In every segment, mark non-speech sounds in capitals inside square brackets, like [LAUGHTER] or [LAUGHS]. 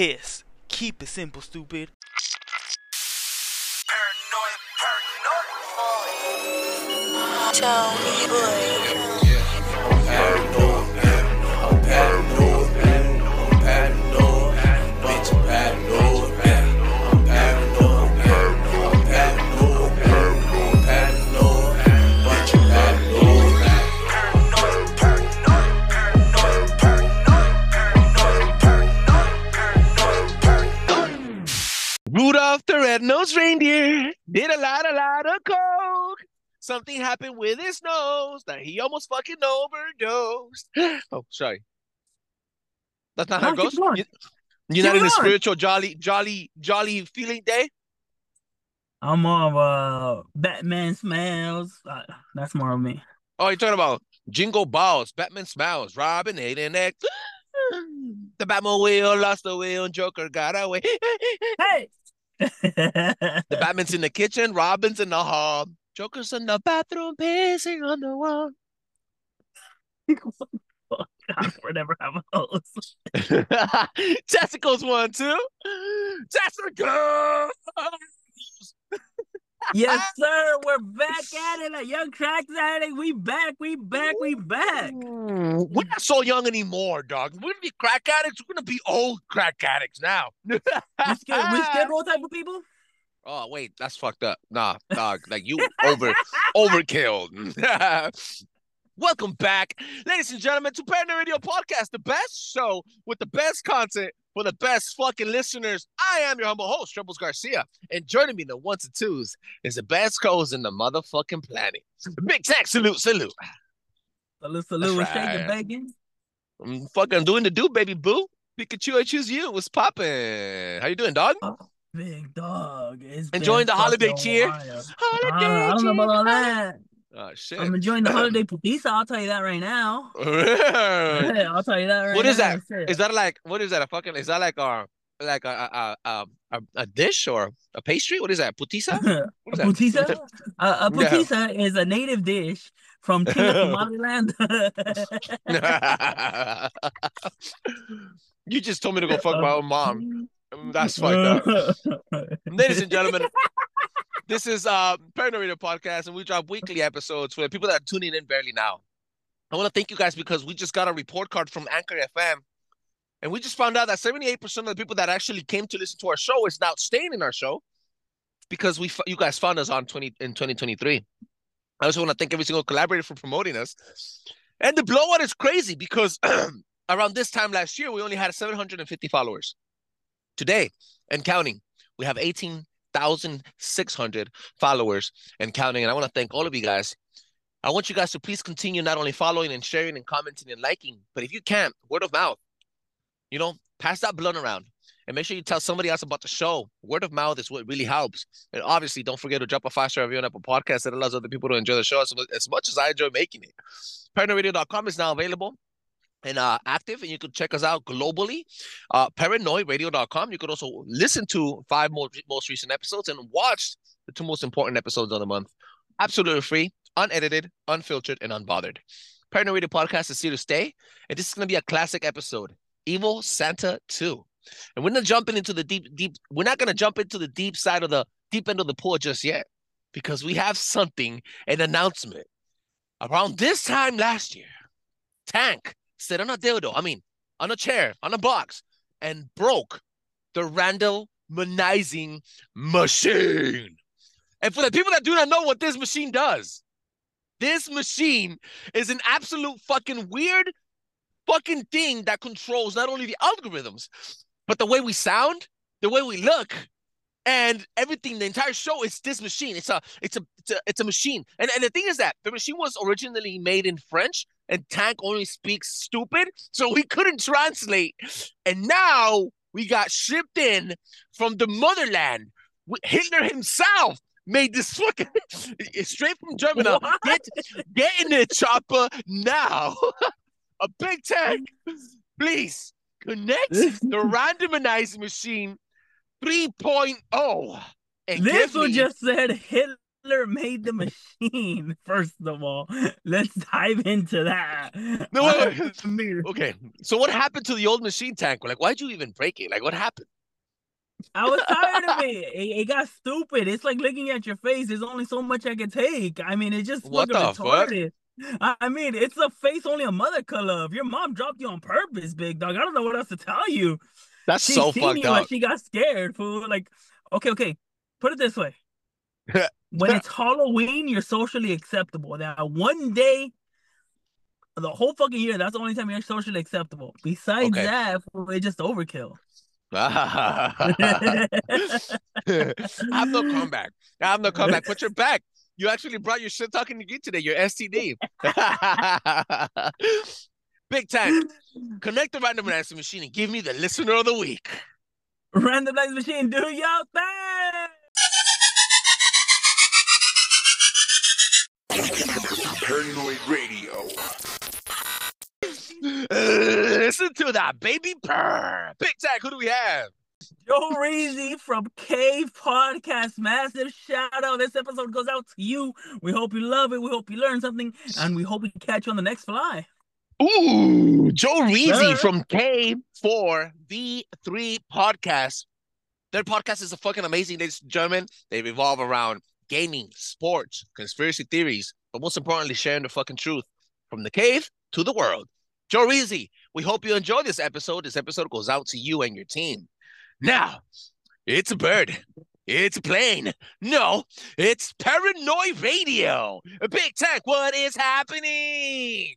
kiss. Keep it simple, stupid. Tony boy. Red-nosed reindeer did a lot, a lot of coke. Something happened with his nose that he almost fucking overdosed. [GASPS] Oh, sorry. That's not how it goes. You, you're not in a spiritual jolly, jolly, jolly feeling day. I'm more of a Batman smells. Uh, that's more of me. Oh, you're talking about Jingle Balls, Batman Smiles, Robin, Aiden, X. [GASPS] The Batmobile lost the wheel, Joker got away. [LAUGHS] Hey. [LAUGHS] The Batman's in the kitchen, Robin's in the hall, Joker's in the bathroom, pissing on the wall. God, we're never having those. Jessica's [LAUGHS] one too. Jessica. Yes, [LAUGHS] sir. We're back at it. A young crack addict. We back. We back. We back. Mm, we're not so young anymore, dog. We're gonna be crack addicts. We're gonna be old crack addicts now. We skid, we skid roll [LAUGHS] type of people. Oh wait, that's fucked up. Nah, dog, like you over overkill. [LAUGHS] Welcome back, ladies and gentlemen, to Partner Radio Podcast, the best show with the best content for the best fucking listeners. I am your humble host, Trebles Garcia, and joining me in the ones and twos is the best co-host in the motherfucking planet. Big Tank, salute, salute. Salute, salute. That's Shake the bacon. I'm fucking doing the do, baby boo. Pikachu, I choose you. What's poppin'? How you doing, dog? Oh, big dog. It's Enjoying the holiday cheer? Holiday I, I don't know about all that. Oh shit. I'm enjoying the holiday [CLEARS THROAT] pizza. I'll tell you that right now. [LAUGHS] what I'll tell you that right is now. that? Is that like what is that? A fucking is that like a like a a a, a, a dish or a pastry? What is that? Putisa? [LAUGHS] a What is that? putisa? A, a [LAUGHS] Yeah. putisa is a native dish from Somaliland. you just told me to go fuck my own mom. That's fucked up. Ladies and gentlemen, this is uh Paranoid Radio Podcast, and we drop weekly episodes for people that are tuning in barely now. I want to thank you guys because we just got a report card from Anchor FM, and we just found out that 78% of the people that actually came to listen to our show is now staying in our show because we you guys found us on 20 in 2023. I also want to thank every single collaborator for promoting us. And the blowout is crazy because [CLEARS THROAT] around this time last year, we only had 750 followers. Today, and counting, we have 18,600 followers and counting. And I want to thank all of you guys. I want you guys to please continue not only following and sharing and commenting and liking, but if you can't, word of mouth, you know, pass that blunt around and make sure you tell somebody else about the show. Word of mouth is what really helps. And obviously, don't forget to drop a five star review on Apple Podcast That allows other people to enjoy the show as, as much as I enjoy making it. ParanoidRadio.com is now available and uh, active, and you can check us out globally. Uh, ParanoidRadio.com. You could also listen to five more, most recent episodes and watch the two most important episodes of the month. Absolutely free, unedited, unfiltered, and unbothered. Paranoid Radio Podcast is here to stay, and this is going to be a classic episode. Evil Santa 2. And we're not jumping into the deep, deep, we're not going to jump into the deep side of the deep end of the pool just yet because we have something, an announcement. Around this time last year, Tank sat on a dildo, I mean, on a chair, on a box, and broke the Randall randomizing machine. And for the people that do not know what this machine does, this machine is an absolute fucking weird fucking thing that controls not only the algorithms, but the way we sound, the way we look, and everything. The entire show is this machine. It's a it's a it's a, it's a machine. And and the thing is that the machine was originally made in French, and Tank only speaks stupid, so we couldn't translate. And now we got shipped in from the motherland. Hitler himself made this fucking [LAUGHS] straight from Germany. What? Get get in the chopper now. [LAUGHS] a big tank. Please connect [LAUGHS] the randomizing machine 3.0 and This one me just said Hitler made the machine? [LAUGHS] First of all, let's dive into that. No, wait, wait. [LAUGHS] Okay. So what happened to the old machine tank? Like, why'd you even break it? Like, what happened? I was tired of [LAUGHS] it. it. It got stupid. It's like looking at your face. There's only so much I can take. I mean, it just What the fuck? retarded. I I mean, it's a face only a mother could love. Your mom dropped you on purpose, big dog. I don't know what else to tell you. That's She so fucked up. she got scared, fool. Like, okay, okay. Put it this way. When [LAUGHS] it's Halloween, you're socially acceptable. Now, one day, the whole fucking year, that's the only time you're socially acceptable. Besides Okay. that, it's just overkill. I [LAUGHS] have no comeback. I have no comeback. Put your back. You actually brought your shit talking to you today, your STD. [LAUGHS] Big time. Connect the random answer machine and give me the listener of the week. Randomized machine, do your thing. Paranoid Radio. Listen to that baby purr. Big Tank, who do we have? Joe Reezy from Cave Podcast. Massive shout out. This episode goes out to you. We hope you love it. We hope you learn something. And we hope we catch you on the next fly. Ooh, Joe Reezy Sir. from K4 V3 Podcast. Their podcast is a fucking amazing, ladies and gentlemen. They revolve around gaming, sports, conspiracy theories, but most importantly, sharing the fucking truth from the cave to the world. Joe Reezy, we hope you enjoy this episode. This episode goes out to you and your team. Now, it's a bird. It's a plane. No, it's Paranoid Radio. Big Tank, what is happening?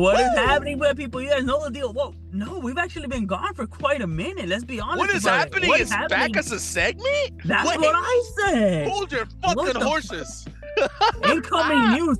What is happening with people? You guys know the deal. Whoa, no, we've actually been gone for quite a minute. Let's be honest. What is happening? What It's is back happening? as a segment? That's Wait. what I said. Hold your fucking horses. Incoming ah. news.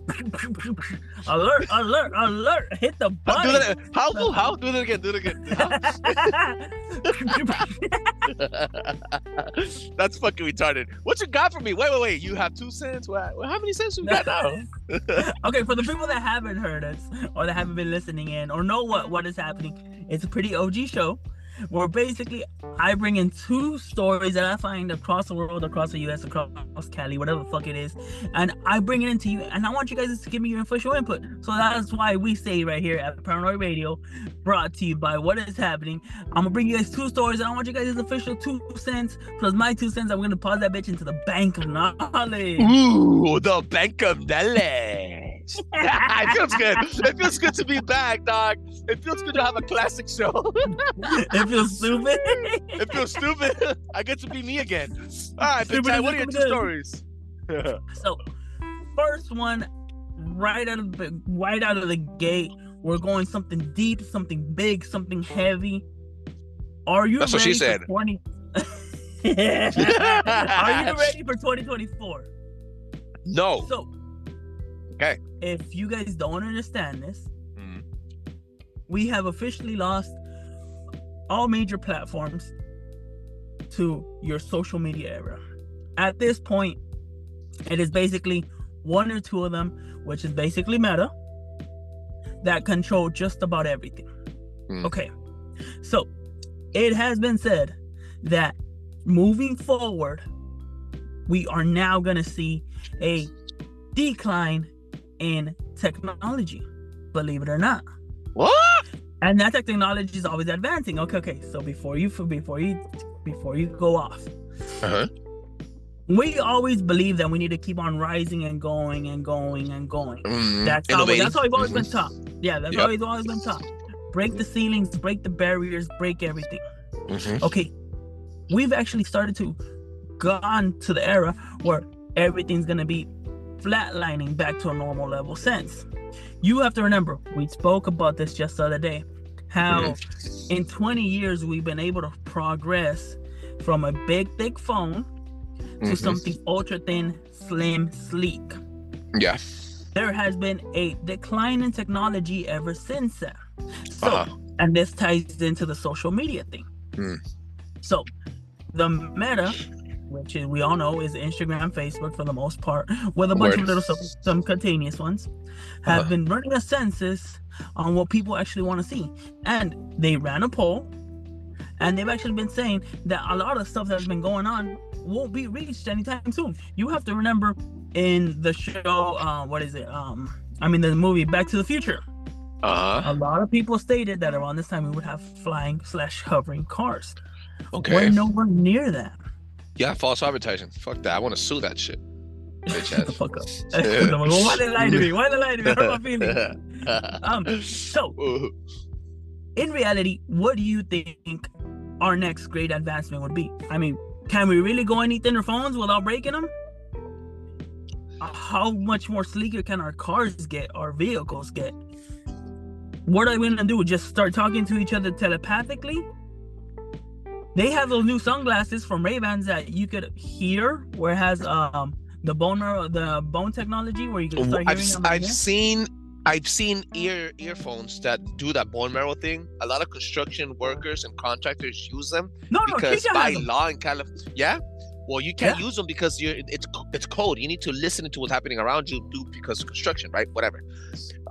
alert, alert, alert. Hit the How, do button. that, how, how, how? Do it again, do it again. [LAUGHS] That's fucking retarded. What you got for me? Wait, wait, wait. You have two cents? What, how many cents you got now? [LAUGHS] okay, for the people that haven't heard us or that haven't been listening in or know what, what is happening, it's a pretty OG show where basically I bring in two stories that I find across the world, across the US, across Cali, whatever the fuck it is, and I bring it into you, and I want you guys to give me your official input. So that's why we say right here at Paranoid Radio, brought to you by What Is Happening. I'm gonna bring you guys two stories, and I want you guys' official two cents plus my two cents. I'm gonna pause that bitch into the bank of knowledge. Ooh, the bank of knowledge. [LAUGHS] [LAUGHS] it feels good. It feels good to be back, dog. It feels good to have a classic show. it feels stupid. it feels stupid. [LAUGHS] I get to be me again. All right, Big Ty, what are your two stories? [LAUGHS] So, first one, right out of the right out of the gate, we're going something deep, something big, something heavy. Are you That's what she ready said. for 20? [LAUGHS] Are you ready for 2024? no. So, Okay. If you guys don't understand this, Mhm. we have officially lost all major platforms to your social media era. At this point, it is basically one or two of them, which is basically Meta, that control just about everything. Hmm. Okay, so it has been said that moving forward, we are now going to see a decline in technology, believe it or not What? And that technology is always advancing. Okay, okay. So before you before you before you go off, Uh-huh. we always believe that we need to keep on rising and going and going and going. Mm, That's how that's how we've always Mhm. been taught. Yeah, that's Yep. how we've always been taught. Break the ceilings, break the barriers, break everything. Mhm. Okay, we've actually started to gone to the era where everything's gonna be flatlining back to a normal level sense. You have to remember, we spoke about this just the other day, how in 20 years we've been able to progress from a big thick phone to Mhm. something ultra thin, slim, sleek. Yeah. There has been a decline in technology ever since that. So, Uh-huh. and this ties into the social media thing. Hmm. So, the meta which is, we all know is Instagram, Facebook for the most part, with a bunch Word. of little some simultaneous ones, have Uh-huh. been running a census on what people actually want to see, and they ran a poll, and they've actually been saying that a lot of stuff that's been going on won't be reached anytime soon. You have to remember in the show, uh, what is it? Um, I mean the movie Back to the Future. Uh huh. A lot of people stated that around this time we would have flying slash hovering cars. Okay. We're nowhere near that. Yeah, false advertising. Fuck that. I want to sue that shit. Bitch Shut ass. [LAUGHS] fuck up. [LAUGHS] [LAUGHS] Why they lie to me? Why they lie to me? Hurt my feelings. Um, so in reality, what do you think our next great advancement would be? I mean, can we really go any thinner phones without breaking them? Uh, How much more sleeker can our cars get, our vehicles get? What are we gonna do? Just start talking to each other telepathically? They have those new sunglasses from Ray-Bans that you could hear, where it has um the bone the bone technology, where you can start I've hearing them. I've seen I've seen ear earphones that do that bone marrow thing. A lot of construction workers and contractors use them no, no, because Chicha by law in California, yeah. Well, you can't use them because you're it's it's code. You need to listen to what's happening around you, do because of construction, right? Whatever.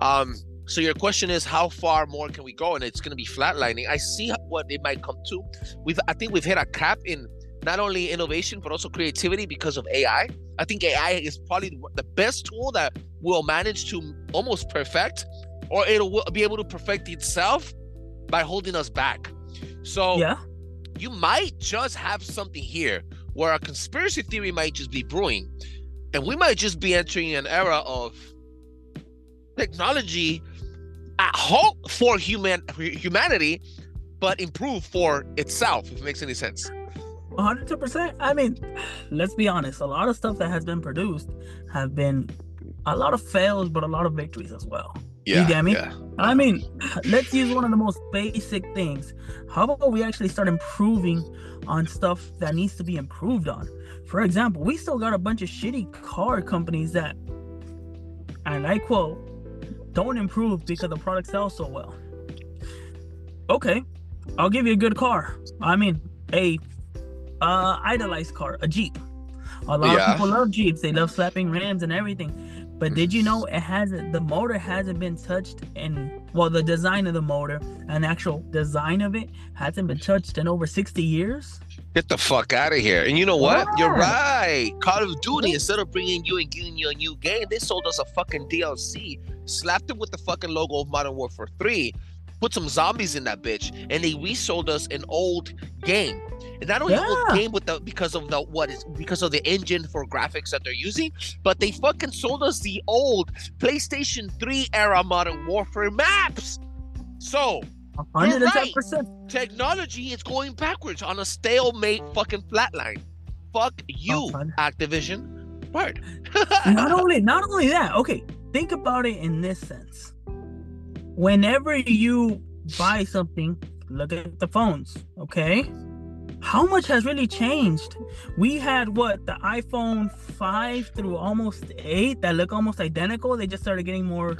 Um. So your question is, how far more can we go? And it's going to be flatlining. I see what it might come to. We've I think we've hit a cap in not only innovation but also creativity because of AI. I think AI is probably the best tool that will manage to almost perfect, or it'll be able to perfect itself by holding us back. So Yeah. you might just have something here where a conspiracy theory might just be brewing, and we might just be entering an era of technology at halt for human humanity, but improve for itself. If it makes any sense. 100%. I mean, let's be honest. A lot of stuff that has been produced have been a lot of fails, but a lot of victories as well. Yeah, get me? yeah. I mean, let's use one of the most basic things. How about we actually start improving on stuff that needs to be improved on? For example, we still got a bunch of shitty car companies that, and I quote, don't improve because the product sells so well. Okay, I'll give you a good car. I mean, a uh, idolized car, a Jeep. A lot Yeah. of people love Jeeps. They love slapping rims and everything. But did you know it hasn't? The motor hasn't been touched in well, the design of the motor and actual design of it hasn't been touched in over sixty years. Get the fuck out of here. And you know what? You're right. Call of Duty, instead of bringing you and giving you a new game, they sold us a fucking DLC, slapped it with the fucking logo of Modern Warfare 3, put some zombies in that bitch, and they resold us an old game. And not only an old game with the because of the what is because of the engine for graphics that they're using, but they fucking sold us the old PlayStation 3 era Modern Warfare maps. So hundred and ten percent. technology is going backwards on a stalemate fucking flatline. Fuck you, Oh. Activision. Word. [LAUGHS] not only not only that okay think about it in this sense whenever you buy something look at the phones okay how much has really changed we had what the iphone 5 through almost 8 that look almost identical they just started getting more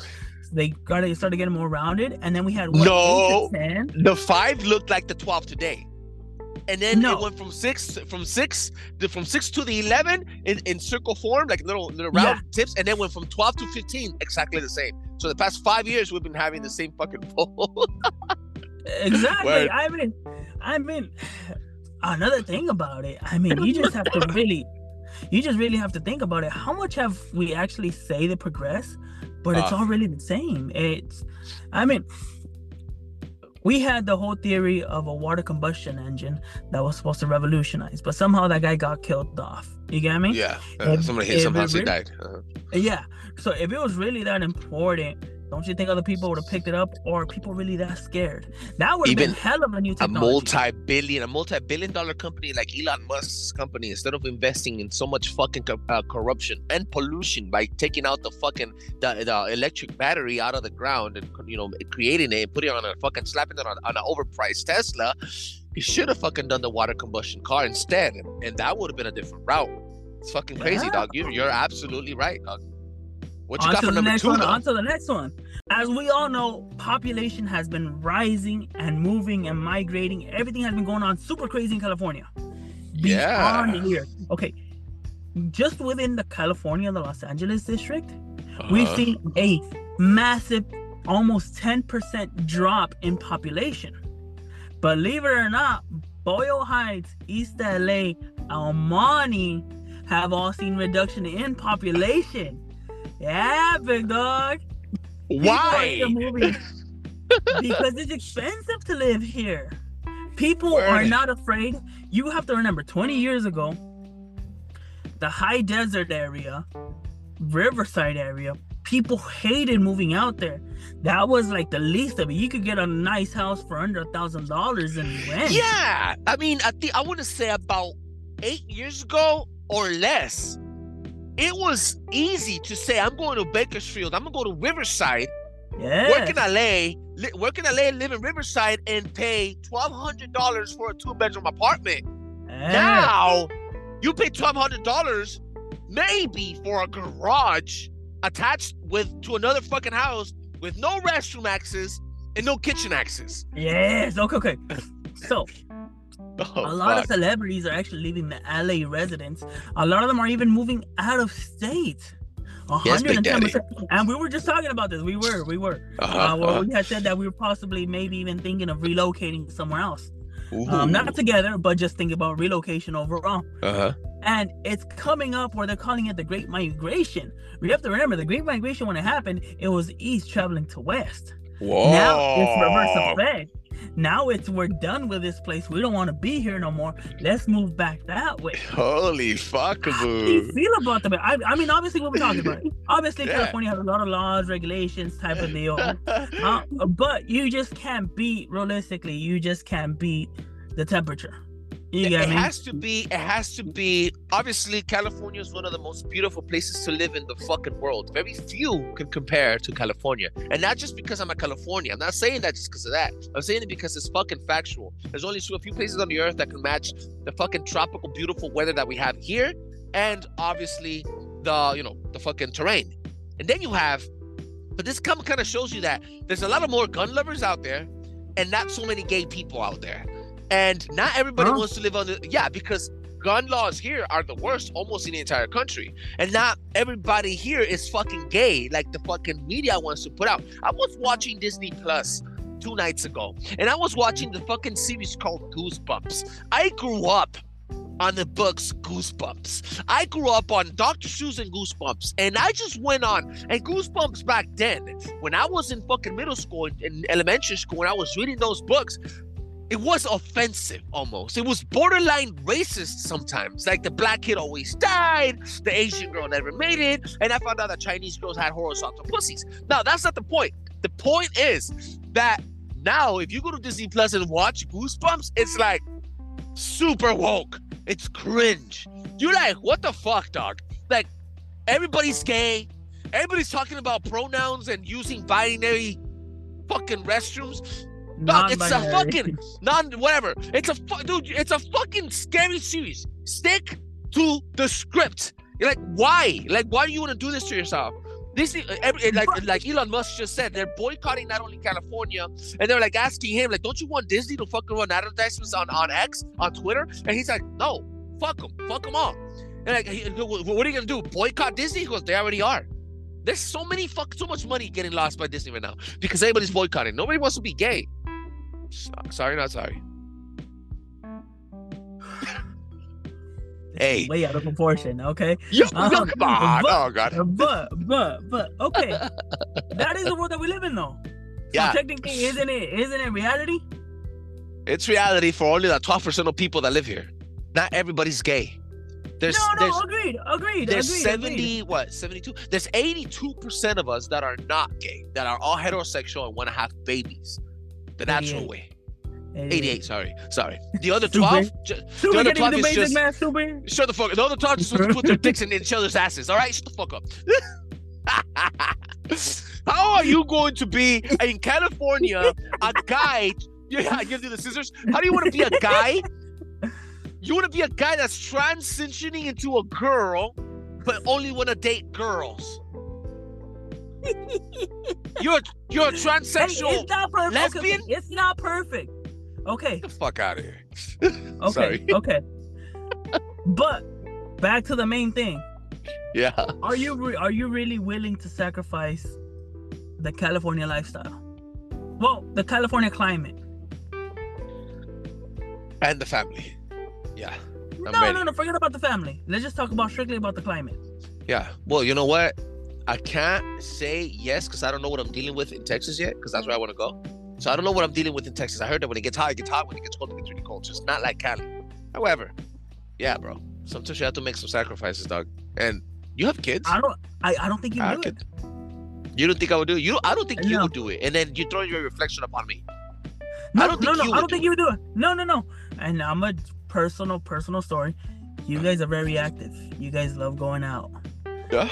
they got it started getting more rounded and then we had what, No. 8 to 10 the five looked like the 12 today. And then No. it went from six, from six, the- from six to the 11 in, in circle form, like little little round Yeah. tips, and then went from 12 to 15, exactly the same. So the past five years, we've been having the same fucking [LAUGHS] phone. exactly Word. i mean i mean another thing about it i mean you just have to [LAUGHS] really you just really have to think about it how much have we actually say they progress but it's Uh. all really the same it's i mean we had the whole theory of a water combustion engine that was supposed to revolutionize but somehow that guy got killed off you get me yeah, uh, If- somebody hit if some it really- died. Uh-huh. yeah so if it was really that important don't you think other people would have picked it up or people really that scared that would have been hell of a new technology. a multi-billion, a multi-billion dollar company like Elon Musk's company, instead of investing in so much fucking uh, corruption and pollution by taking out the fucking the, the electric battery out of the ground and you know creating it and putting it on a fucking slapping it on, on an overpriced Tesla, he should have fucking done the water combustion car instead, and, and that would have been a different route. It's fucking crazy, Yeah. dog. You're you're absolutely right, dog. What you on got to for the number next two? one on to the next one as we all know population has been rising and moving and migrating everything has been going on super crazy in california Yeah. beyond here okay, just within the California, the Los Angeles district, we've Uh-huh. seen a massive, almost 10% drop in population. Believe it or not, Boyle Heights, East LA, Almani have all seen reduction in population. Yeah, big dog. Why? because it's expensive to live here. People Word. are not afraid. You have to remember 20 years ago, the high desert area, Riverside area, people hated moving out there. That was like the least of it. You could get a nice house for under a thousand dollars and rent. Yeah, I mean, I think I want to say about eight years ago or less, it was easy to say I'm going to Bakersfield, I'm gonna go to Riverside, yeah. work in LA, li- work in LA, live in Riverside, and pay twelve hundred dollars for a two bedroom apartment. Yeah. Now you pay twelve hundred dollars, maybe for a garage attached with to another fucking house with no restroom access and no kitchen access. Yes. Okay. Okay. So [LAUGHS] Oh, a lot of celebrities are actually leaving the LA residence. A lot of them are even moving out of state. Yes, Big 110%. And we were just talking about this. We were, we were. Uh-huh, Uh, well, uh-huh. we had said that we were possibly maybe even thinking of relocating somewhere else. Um, not together, but just thinking about relocation overall. uh-huh. And it's coming up where they're calling it the Great Migration. We have to remember the Great Migration when it happened, it was east traveling to west. Whoa. Now it's reverse effect. Now it's we're done with this place. We don't want to be here no more. Let's move back that way. Holy fuck, How do you feel about the? I, I mean, obviously, what we're talking about. [LAUGHS] Obviously, Yeah. California has a lot of laws, regulations, type of deal. [LAUGHS] Uh, but you just can't beat realistically. You just can't beat the temperature. You it me? has to be it has to be obviously california is one of the most beautiful places to live in the fucking world. Very few can compare to california. And not just because i'm a california. I'm not saying that just because of that. I'm saying it because it's fucking factual. There's only a few places on the earth that can match the fucking tropical beautiful weather that we have here and obviously the you know the fucking terrain. And then you have but this come kind of shows you that there's a lot of more gun lovers out there and not so many gay people out there and not everybody Huh? wants to live on the yeah because gun laws here are the worst almost in the entire country and not everybody here is fucking gay like the fucking media wants to put out i was watching disney plus two nights ago and i was watching the fucking series called goosebumps i grew up on the books Goosebumps. I grew up on Dr. Seuss and Goosebumps, and I just went on. And Goosebumps back then, when I was in fucking middle school and in elementary school, and I was reading those books, it was offensive almost. It was borderline racist sometimes. Like the black kid always died, the Asian girl never made it, and I found out that Chinese girls had horizontal pussies. Now, that's not the point. The point is that now, if you go to Disney Plus and watch Goosebumps, it's like super woke. It's cringe. You're like, what the fuck, dog? Like, everybody's gay. Everybody's talking about pronouns and using binary fucking restrooms. Dog, it's a fucking non whatever. It's a fu- dude. It's a fucking scary series. Stick to the script. You're like, why? Like, why do you want to do this to yourself? This is- every, eh, like like Elon Musk just said, they're boycotting not only California, and they're like asking him, like, don't you want Disney to fucking run advertisements on on X on Twitter? And he's like, no, fuck them, fuck them all. And like, he- what are you gonna do? Boycott Disney? He goes, they already are. There's so many fuck, so much money getting lost by Disney right now because everybody's boycotting. Nobody wants to be gay. So- Sorry, not sorry. Hey. way out of proportion. Okay, Yo, no, um, come on. But- Oh god. but but but okay, that is the world that we live in, though. So Yeah, technically, isn't it? Isn't it reality? it's reality for only the 12% of people that live here. Not everybody's gay. There's no, no, there's agreed, agreed, there's agreed, 70 agreed. what 72 there's 82% of us that are not gay that are all heterosexual and want to have babies the natural way 88 sorry sorry the other Stupid. 12 ju- Super other getting 12 the is just- man. Shut the fuck. up. The other talk just supposed put their dicks in each other's asses. All right, shut the fuck up. [LAUGHS] How are you going to be in California a guy? Yeah, I give you [LAUGHS] the scissors. How do you want to be a guy? You want to be a guy that's transitioning into a girl, but only want to date girls. [LAUGHS] You're you're Hey, transsexual. it's not perfect. Lesbian? okay, It's not perfect. Okay, Get the fuck out of here. [LAUGHS] okay, Sorry. [LAUGHS] okay. But back to the main thing. Yeah. Are you re- are you really willing to sacrifice the California lifestyle? Well, the California climate. And the family. Yeah. I'm no, no, no. Forget about the family. Let's just talk about strictly about the climate. Yeah. Well, you know what? I can't say yes because I don't know what I'm dealing with in Texas yet because that's where I want to go. So I don't know what I'm dealing with in Texas. I heard that when it gets hot, it gets hot. When it gets cold, it gets really cold. Just not like Cali. However, yeah, bro. Sometimes you have to make some sacrifices, dog. And you have kids. I don't. I, I don't think you I do it. You don't think I would do it? You don't, I don't think you would do it. And then you throw your reflection upon me. No, I don't no, no. I don't do think you would do it. No, no, no. And I'm a personal, personal story. You guys are very active. You guys love going out. Yeah.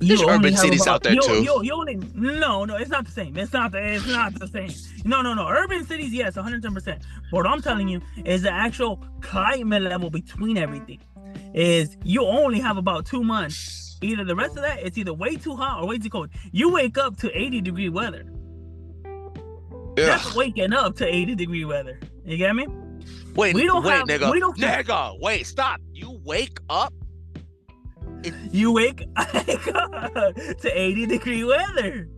You There's only urban cities about- out there, you, too. You, you only no, no. It's not the same. It's not the. It's not the same. No, no, no. Urban cities, yes, 110. percent What I'm telling you is the actual climate level between everything is you only have about two months. Either the rest of that, it's either way too hot or way too cold. You wake up to 80 degree weather. Yeah. That's waking up to 80 degree weather. You get me? Wait, we don't wait, have- nigga. we don't nigga, wait, stop. You wake up. You wake [LAUGHS] to 80 degree weather.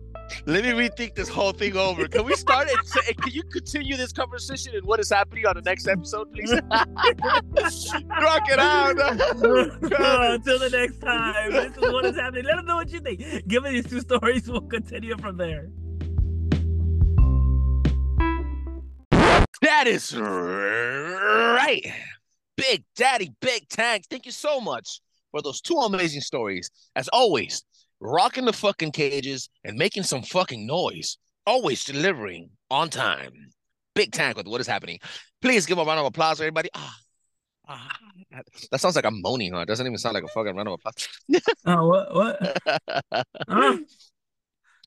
Let me rethink this whole thing over. Can we start it? Can you continue this conversation and what is happening on the next episode, please? [LAUGHS] Rock it out. [LAUGHS] Until the next time. This is what is happening. Let us know what you think. Give me these two stories. We'll continue from there. That is right. Big Daddy, Big Tank, thank you so much for those two amazing stories. As always, rocking the fucking cages and making some fucking noise. Always delivering on time. Big Tank with what is happening. Please give a round of applause, for everybody. Ah, ah. That sounds like I'm moaning, huh? It doesn't even sound like a fucking round of applause. [LAUGHS] Oh, what? What? Huh?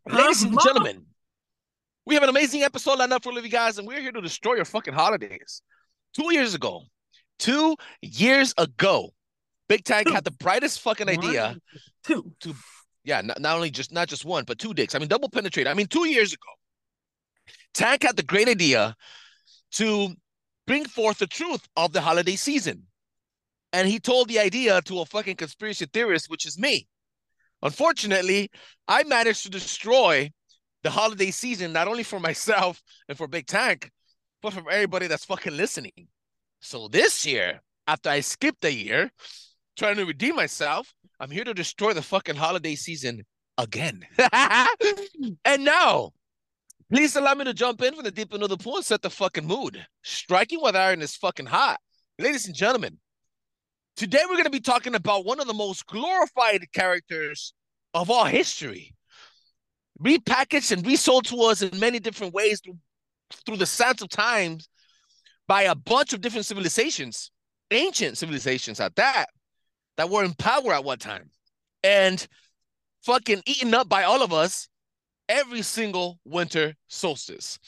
[LAUGHS] Ladies and Uh, gentlemen, we have an amazing episode lined up for all of you guys, and we're here to destroy your fucking holidays. Two years ago, two years ago, Big Tank Two. had the brightest fucking idea. One, two. Yeah, not, not only just not just one, but two dicks. I mean, double penetrate. I mean, two years ago, Tank had the great idea to bring forth the truth of the holiday season. And he told the idea to a fucking conspiracy theorist, which is me. Unfortunately, I managed to destroy the holiday season, not only for myself and for Big Tank, but for everybody that's fucking listening. So this year, after I skipped a year trying to redeem myself, I'm here to destroy the fucking holiday season again. [LAUGHS] and now, please allow me to jump in from the deep end of the pool and set the fucking mood. Striking with iron is fucking hot. Ladies and gentlemen, today we're going to be talking about one of the most glorified characters of all history. Repackaged and resold to us in many different ways through, through the sands of times by a bunch of different civilizations, ancient civilizations at that, that were in power at one time and fucking eaten up by all of us every single winter solstice.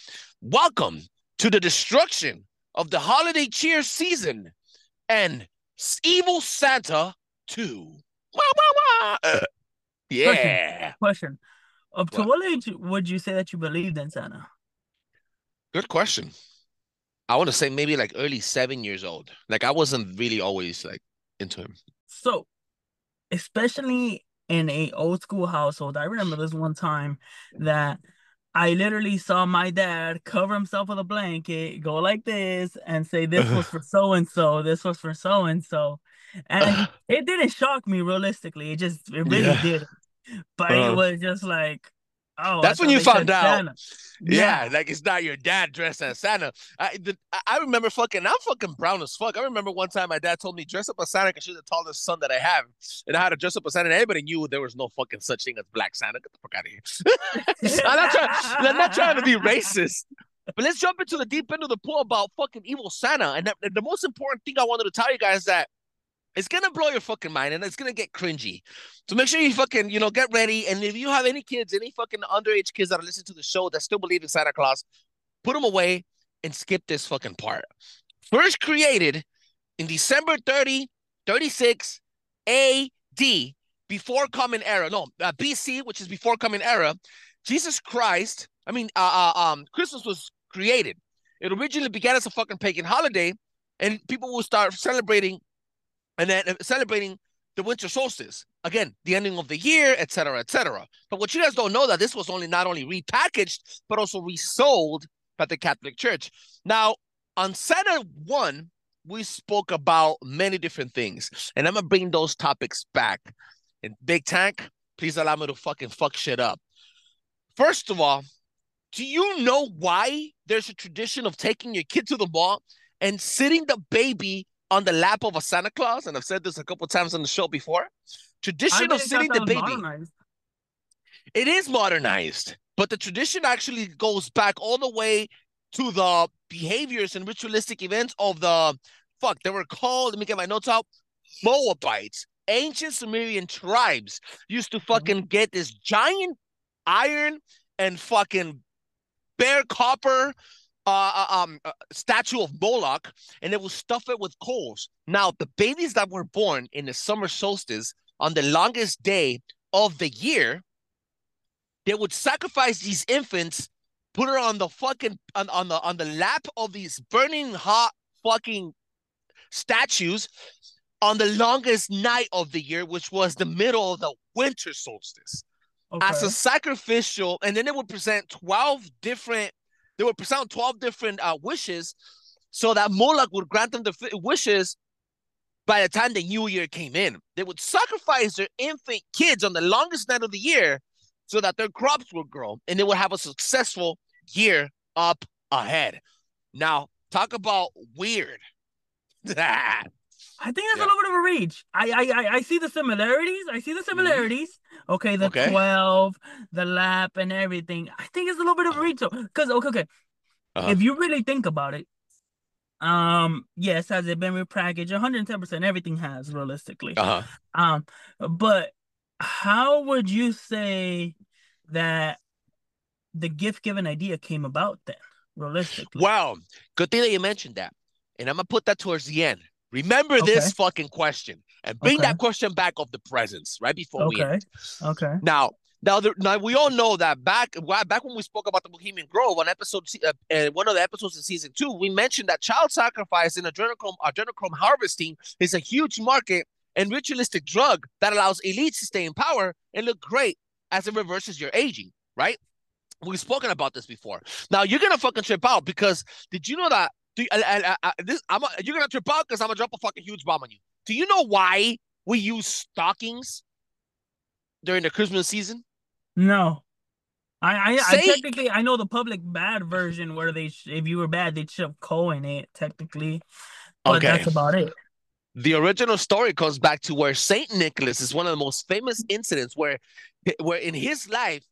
Welcome to the destruction of the holiday cheer season and Evil Santa 2. Wah, wah, wah. Uh, yeah. Question. Up to What? what age would you say that you believed in Santa? Good question. I want to say maybe like early seven years old. Like I wasn't really always like into him. So, especially in a old school household, I remember this one time that I literally saw my dad cover himself with a blanket, go like this, and say, [LAUGHS] "This was for so and so. This was for so and so," [LAUGHS] and it didn't shock me realistically. It just it really Yeah. did. But Uh. it was just like, oh, That's when you found out. Santa. Yeah, like it's not your dad dressed as Santa. I the, I- remember fucking I'm fucking brown as fuck. I remember one time my dad told me dress up as Santa because she's the tallest son that I have, and I had to dress up as Santa. And everybody knew there was no fucking such thing as Black Santa. Get the fuck out of here. [LAUGHS] I'm not trying. I'm not trying to be racist. But let's jump into the deep end of the pool about fucking evil Santa. And the, the most important thing I wanted to tell you guys that it's gonna blow your fucking mind and it's gonna get cringy. So make sure you fucking, you know, get ready. And if you have any kids, any fucking underage kids that are listening to the show that still believe in Santa Claus, put them away and skip this fucking part. First created in December 30, 36 AD, before Common Era. No, uh, BC, which is before Common Era. Jesus Christ, I mean, uh, uh, um, Christmas was created. It originally began as a fucking pagan holiday, and people will start celebrating and then uh, celebrating the winter solstice. Again, the ending of the year, et cetera, et cetera. But what you guys don't know that this was only not only repackaged, but also resold by the Catholic Church. Now, on Santa 1, we spoke about many different things, and I'm gonna bring those topics back. And Big Tank, please allow me to fucking fuck shit up. First of all, do you know why there's a tradition of taking your kid to the mall and sitting the baby on the lap of a Santa Claus? And I've said this a couple times on the show before. Tradition of sitting the baby. modernized. It is modernized, but the tradition actually goes back all the way to the behaviors and ritualistic events of the fuck. They were called, let me get my notes out. Moabites. Ancient Sumerian tribes used to fucking get this giant iron and fucking bare copper uh, uh, um uh, statue of Moloch, and they will stuff it with coals. Now, the babies that were born in the summer solstice on the longest day of the year, they would sacrifice these infants, put her on the fucking on, on the on the lap of these burning hot fucking statues on the longest night of the year, which was the middle of the winter solstice Okay. as a sacrificial, and then they would present 12 different, they would present 12 different uh, wishes so that Moloch would grant them the wishes by the time the new year came in. They would sacrifice their infant kids on the longest night of the year so that their crops would grow and they would have a successful year up ahead. Now, talk about weird. [LAUGHS] I think that's Yeah. a little bit of a reach. I, I I I see the similarities. I see the similarities. Okay, the Mm-hmm. Okay. twelve, the lap, and everything. I think it's a little bit of a reach, though. Because okay, okay. Uh-huh. If you really think about it, um, yes, has it been repackaged? One hundred and ten percent. Everything has realistically. uh-huh. Um, but how would you say that the gift given idea came about then? Realistically, Wow, good thing that you mentioned that. And I'm gonna put that towards the end. Remember this fucking question and bring Okay. that question back of the presence right before we okay, end. okay, Now, now, the, now we all know that back back when we spoke about the Bohemian Grove on episode uh, uh, one of the episodes in season two, we mentioned that child sacrifice and adrenochrome adrenochrome harvesting is a huge market and ritualistic drug that allows elites to stay in power and look great as it reverses your aging. Right? We've spoken about this before. Now you're gonna fucking trip out because did you know that? Do you, I, I, I, this I'm a, you're gonna trip out because I'm gonna drop a fucking huge bomb on you. Do you know why we use stockings during the Christmas season? no. I, I, I technically I know the public bad version where they if you were bad they'd shove coal in it technically, but Okay. that's about it. the original story comes back to where Saint Nicholas is one of the most famous incidents where where in his life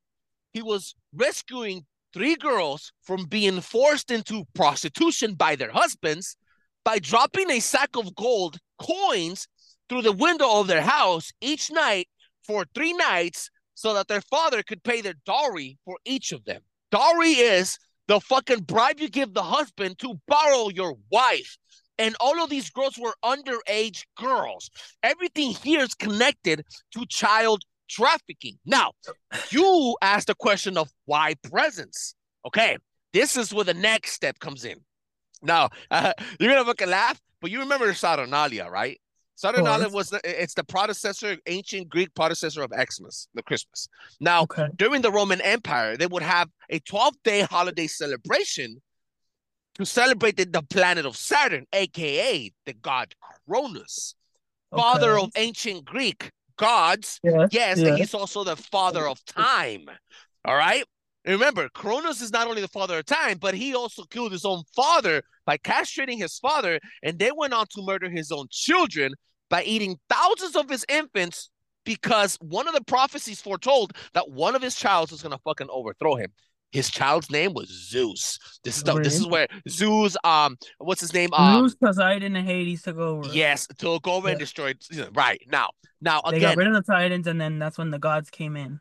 he was rescuing three girls from being forced into prostitution by their husbands by dropping a sack of gold coins through the window of their house each night for three nights so that their father could pay their dowry for each of them. Dowry is the fucking bribe you give the husband to borrow your wife and all of these girls were underage girls. Everything here is connected to child trafficking. Now, you asked the question of why presents. Okay, this is where the next step comes in. Now, uh, [LAUGHS] you're gonna fucking laugh, but you remember Saturnalia, right? Saturnalia was the, it's the predecessor, ancient Greek predecessor of Xmas, the Christmas. Now, Okay. during the Roman Empire, they would have a 12 day holiday celebration to celebrate the, the planet of Saturn, aka the god Cronus, father of ancient Greek gods. Yes. Yes, yes. and he's also the father of time. All right. And remember, Cronus is not only the father of time, but he also killed his own father by castrating his father, and then went on to murder his own children by eating thousands of his infants because one of the prophecies foretold that one of his childs was gonna fucking overthrow him. His child's name was Zeus. This is the this is where Zeus, um, what's his name? Um, Zeus, Poseidon, and Hades took over. yes, took over and destroyed. Right now, now They again, got rid of the Titans, and then that's when the gods came in.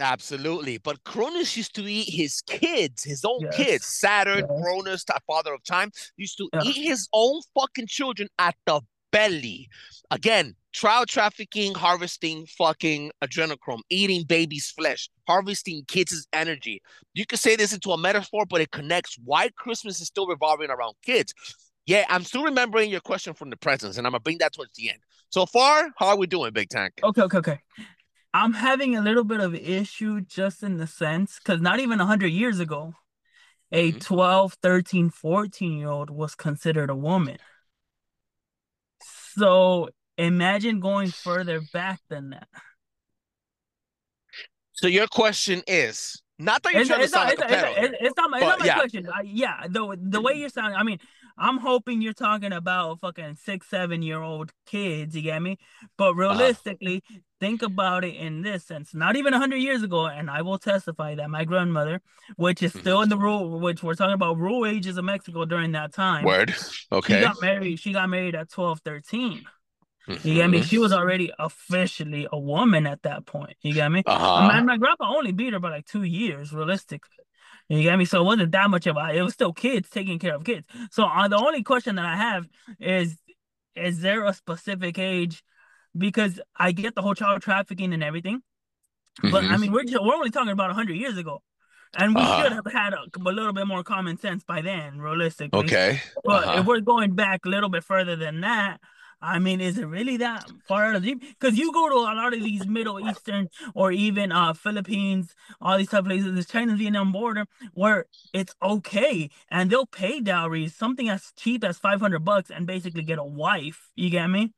Absolutely. But Cronus used to eat his kids, his own Yes. kids. Saturn, Yes. Cronus, the father of time, used to Yeah. eat his own fucking children at the belly. Again, child trafficking, harvesting fucking adrenochrome, eating babies' flesh, harvesting kids' energy. You could say this into a metaphor, but it connects why Christmas is still revolving around kids. Yeah, I'm still remembering your question from the presents, and I'm gonna bring that towards the end. So far, how are we doing, Big Tank? Okay, okay, okay. I'm having a little bit of issue just in the sense because not even 100 years ago, a Mhm. 12, 13, 14 year old was considered a woman. So imagine going further back than that. So your question is not that you're It's, trying to it's, not, sound it's, like a it's, it's, not my, But, not my yeah. question. Uh, yeah, the the way you're sounding, I mean, I'm hoping you're talking about fucking six, seven year old kids. You get me? But Uh-huh. Think about it in this sense. Not even hundred years ago, and I will testify that my grandmother, which is Mm-hmm. still in the rule, which we're talking about rule ages of Mexico during that time. Word. okay She got married. She got married at 12, 13. You get me? Mhm. She was already officially a woman at that point. You get me? Uh-huh. My, my grandpa only beat her by like two years, realistically. You get me? So it wasn't that much of a. It was still kids taking care of kids. So uh, the only question that I have is, is there a specific age? Because I get the whole child trafficking and everything, but I Mhm. mean we're we're only talking about hundred years ago, and we Uh-huh. should have had a, a little bit more common sense by then, realistically. Okay. But Uh-huh. if we're going back a little bit further than that, I mean, is it really that far out of deep? Because you go to a lot of these Middle Eastern or even uh Philippines, all these type of places, the China Vietnam border, where it's okay and they'll pay dowries, something as cheap as five hundred bucks, and basically get a wife. You get me?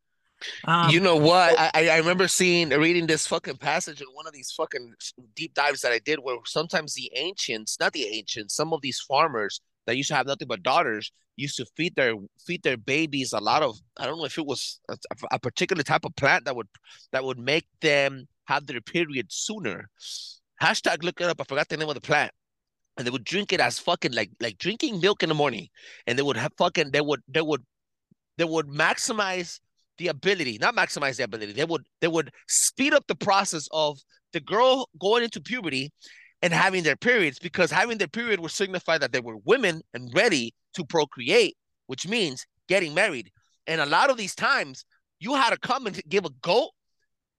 Um, you know what? I I remember seeing reading this fucking passage in one of these fucking deep dives that I did, where sometimes the ancients, not the ancients, some of these farmers that used to have nothing but daughters used to feed their feed their babies a lot of I don't know if it was a, a particular type of plant that would that would make them have their period sooner. Hashtag look it up. I forgot the name of the plant. And they would drink it as fucking like like drinking milk in the morning. And they would have fucking they would they would they would maximize the ability, not maximize the ability. They would they would speed up the process of the girl going into puberty and having their periods because having their period would signify that they were women and ready to procreate, which means getting married. And a lot of these times, you had to come and give a goat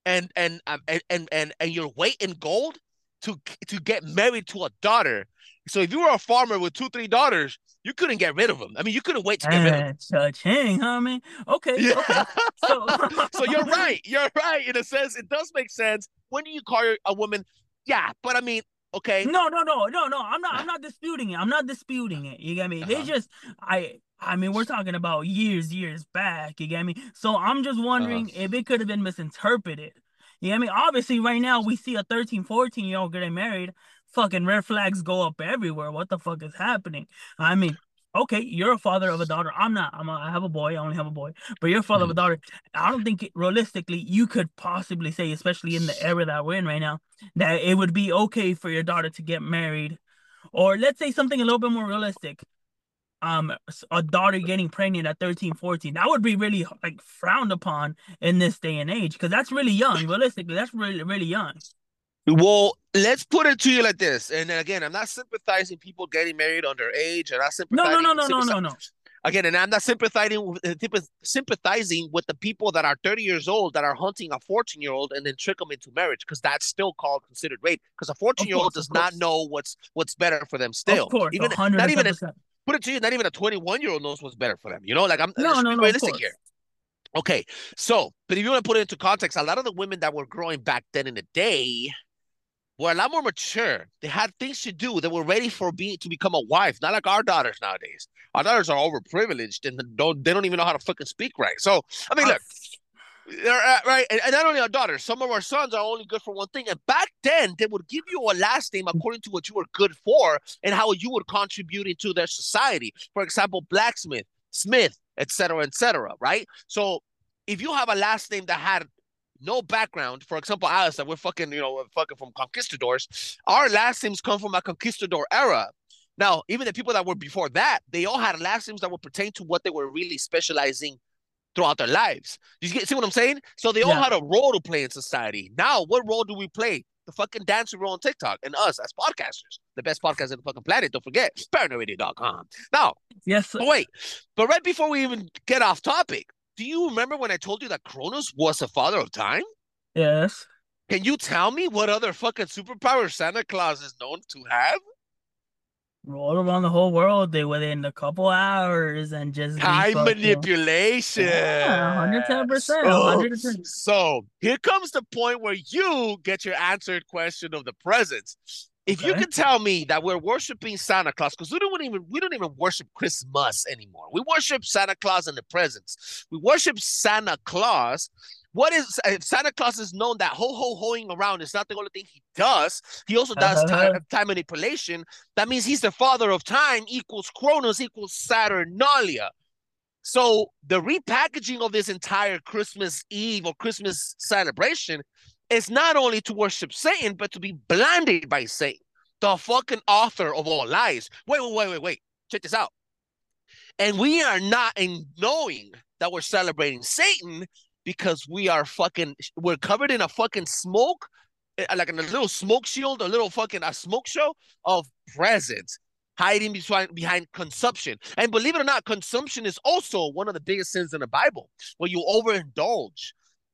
and and um, and and and, and your weight in gold to to get married to a daughter. So if you were a farmer with two three daughters, you couldn't get rid of them. I mean, you couldn't wait to get rid of them. cha-ching, homie. Okay, Yeah. okay. So, [LAUGHS] so you're right. You're right. In a sense, it does make sense. When do you call a woman? Yeah, but I mean, okay. No, no, no, no, no. I'm not. I'm not disputing it. I'm not disputing it. You get me? Uh-huh. They just, I, I mean, we're talking about years, years back. You get me? So I'm just wondering Uh-huh. if it could have been misinterpreted. You get me? Obviously, right now we see a 13, 14 year old getting married. Fucking red flags go up everywhere. What the fuck is happening? I mean, okay, you're a father of a daughter. I'm not. I'm. A, I have a boy. I only have a boy. But you're a father of a daughter. I don't think it, realistically you could possibly say, especially in the era that we're in right now, that it would be okay for your daughter to get married, or let's say something a little bit more realistic. Um, a daughter getting pregnant at 13, 14. That would be really like frowned upon in this day and age because that's really young. Realistically, that's really really young. Well, let's put it to you like this. And again, I'm not sympathizing people getting married underage. I'm not No, sympathizing. no, no, no, no, no, sympathize- no. Again, and I'm not sympathizing with, uh, sympathizing with the people that are 30 years old that are hunting a 14 year old and then trick them into marriage because that's still called considered rape because a 14 year old does not know what's what's better for them. Still, of course, even hundred not even a, put it to you, not even a 21 year old knows what's better for them. You know, like I'm No, no, no, realistic here. Okay, so but if you want to put it into context, a lot of the women that were growing back then in the day were a lot more mature. They had things to do. They were ready for being to become a wife, not like our daughters nowadays. Our daughters are overprivileged and don't they don't even know how to fucking speak right. So I mean, look, they're, uh, right, and, and not only our daughters, some of our sons are only good for one thing. And back then, they would give you a last name according to what you were good for and how you would contribute into their society. For example, blacksmith, Smith, etc., etc. right? So if you have a last name that had no background, for example, Alice, that we're fucking, you know, fucking from conquistadors, our last names come from a conquistador era. Now, even the people that were before that, they all had last names that would pertain to what they were really specializing throughout their lives. You get, see what I'm saying? So they all Yeah. had a role to play in society. Now, what role do we play? The fucking dancer role on TikTok and us as podcasters, the best podcast on the fucking planet. Don't forget, paranoiradio.com. Now, Yes, but wait, but right before we even get off topic, do you remember when I told you that Kronos was the father of time? yes. Can you tell me what other fucking superpower Santa Claus is known to have? roll around the whole world they within a couple hours and just Time manipulation. Yeah, 110%, So, 110%. so here comes the point where you get your answered question of the presents. If you can tell me that we're worshiping Santa Claus, because we don't even we don't even worship Christmas anymore. We worship Santa Claus and the presents. We worship Santa Claus. What is if Santa Claus is known that ho ho hoing around is not the only thing he does. He also does time, uh-huh. time manipulation. That means he's the father of time equals Cronus equals Saturnalia. So the repackaging of this entire Christmas Eve or Christmas celebration is not only to worship Satan, but to be blinded by Satan, the fucking author of all lies. Wait, wait, wait, wait, wait. Check this out. And we are not in knowing that we're celebrating Satan because we are fucking we're covered in a fucking smoke, eh, like in a little smoke shield, a little fucking a smoke show of presence hiding behind behind consumption. And believe it or not, consumption is also one of the biggest sins in the Bible, where you overindulge,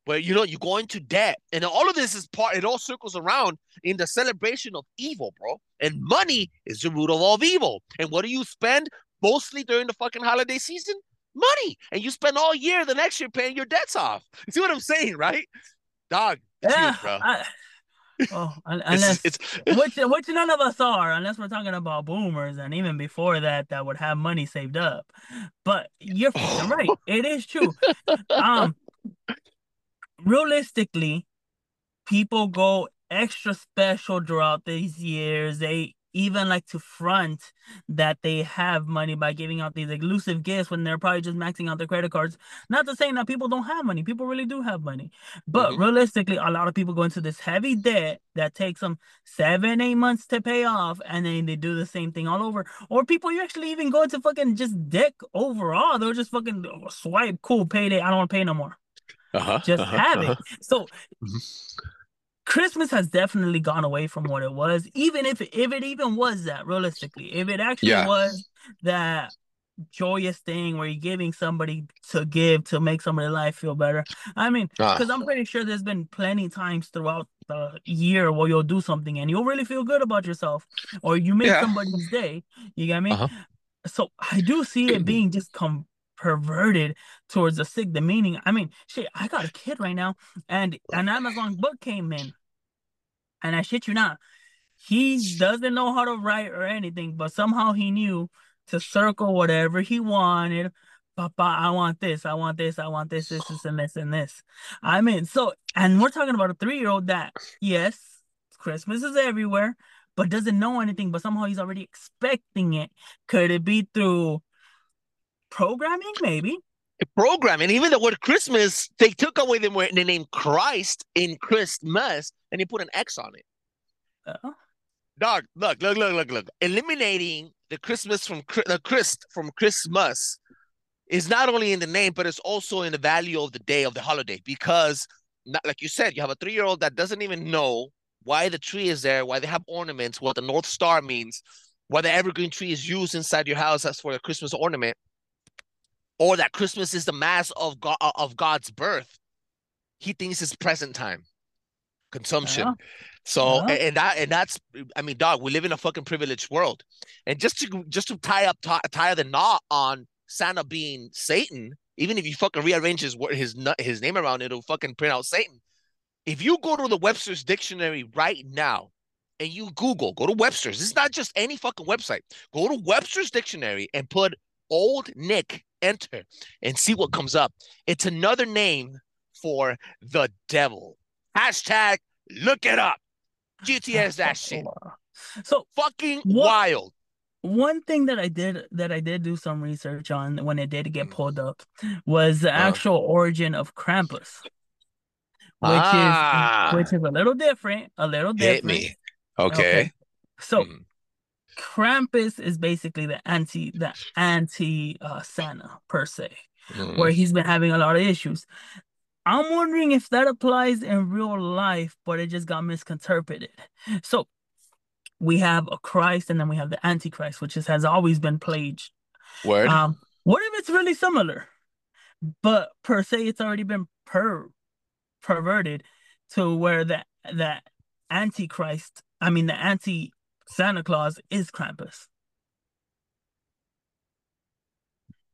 where you know you go into debt, and all of this is part. It all circles around in the celebration of evil, bro. And money is the root of all evil. And what do you spend mostly during the fucking holiday season? Money, and you spend all year the next year paying your debts off. [LAUGHS] You see what I'm saying, right? Dog, Yeah, huge, bro. I, oh, un- [LAUGHS] It's- it's, [LAUGHS] which which none of us are, unless we're talking about boomers, and even before that, that would have money saved up. But you're fucking right. It is true. Um, realistically, people go extra special throughout these years. They even like to front that they have money by giving out these elusive gifts when they're probably just maxing out their credit cards. Not to say that people don't have money. People really do have money. But Mhm. realistically, a lot of people go into this heavy debt that takes them seven, eight months to pay off, and then they do the same thing all over. Or people you actually even go into fucking just debt overall. They'll just fucking swipe, cool, payday. I don't want to pay no more. Uh-huh, Just uh-huh, have it. uh-huh. So Mhm. Christmas has definitely gone away from what it was, even if if it even was that realistically, if it actually Yeah. was that joyous thing where you're giving somebody to give to make somebody's life feel better. I mean, Ah. because I'm pretty sure there's been plenty times throughout the year where you'll do something and you'll really feel good about yourself, or you make Yeah. somebody's day. You get me? Uh-huh. So I do see it [CLEARS THROAT] being just come perverted towards the sick. The meaning. I mean, shit. I got a kid right now, and an Amazon book came in, and I shit you not, he doesn't know how to write or anything, but somehow he knew to circle whatever he wanted. Papa, I want this, I want this, I want this, this, this, and this, and this. I mean, so, and we're talking about a three year old that, yes, Christmas is everywhere, but doesn't know anything, but somehow he's already expecting it. Could it be through programming? Maybe. programming even the word Christmas, they took away the, word- the name Christ in Christmas and they put an X on it. Uh, Dog, look, look, look, look, look. Eliminating the Christmas from the Christ from Christmas is not only in the name, but it's also in the value of the day of the holiday. Because, not like you said, you have a three-year-old that doesn't even know why the tree is there, why they have ornaments, what the North Star means, why the evergreen tree is used inside your house as for a Christmas ornament, or that Christmas is the mass of God uh, of God's birth. He thinks it's present time, consumption. Yeah. So Yeah. and, that and that's I mean, dog, we live in a fucking privileged world, and just to just to tie up tie, tie the knot on Santa being Satan, even if you fucking rearrange his word his his name around, it'll fucking print out Satan. If you go to the Webster's dictionary right now and you Google, go to Webster's. This is not just any fucking website. Go to Webster's dictionary and put old Nick, enter, and see what comes up. It's another name for the devil. Hashtag look it up. GTS that [LAUGHS] shit. So Fucking What- wild. one thing that I did that I did do some research on when it did Mm. get pulled up was the Uh. actual origin of Krampus, which Ah. is which is a little different, a little different. Hit me. Okay. So Mm. Krampus is basically the anti the anti uh, Santa per se, Mm. where he's been having a lot of issues. I'm wondering if that applies in real life, but it just got misinterpreted. So we have a Christ and then we have the Antichrist, which is, has always been plagued. Word. Um, what if it's really similar, but per se it's already been per perverted to where the the Antichrist, I mean the anti Santa Claus is Krampus.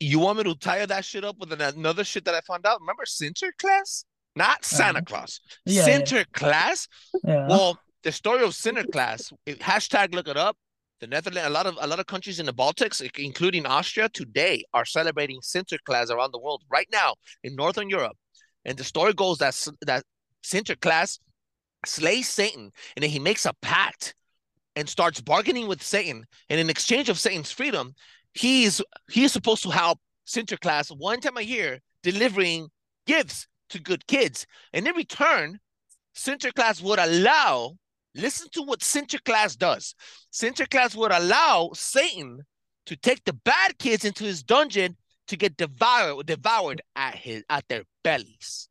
You want me to tie that shit up with another shit that I found out? Remember Sinterklaas? Not Santa Uh-huh. Claus. Yeah. Sinterklaas. Yeah. Well, the story of Sinterklaas. Hashtag look it up. The Netherlands, a lot of a lot of countries in the Baltics, including Austria, today are celebrating Sinterklaas around the world. Right now in Northern Europe, and the story goes that that Sinterklaas slays Satan, and then he makes a pact and starts bargaining with Satan. And in exchange of Satan's freedom, he's he's supposed to help Sinterklaas one time a year delivering gifts to good kids. And in return, Sinterklaas would allow, listen to what Sinterklaas does. Sinterklaas would allow Satan to take the bad kids into his dungeon to get devoured devoured at his at their bellies.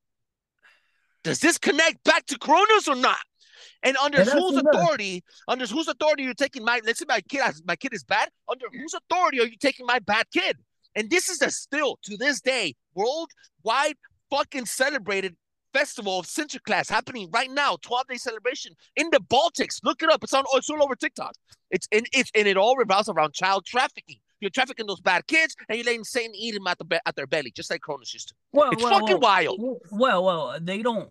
Does this connect back to Cronus or not? And under It does, whose it does. authority? Under whose authority are you taking my? Let's say my kid, has- my kid is bad. Under whose authority are you taking my bad kid? And this is a still to this day worldwide fucking celebrated festival of Sinterklaas happening right now, 12 day celebration in the Baltics. Look it up. It's on it's all over TikTok. It's in it's and it all revolves around child trafficking. You're trafficking those bad kids and you're letting Satan eat them at the be- at their belly, just like Cronus used to. well, It's well, fucking well, wild. Well, well, they don't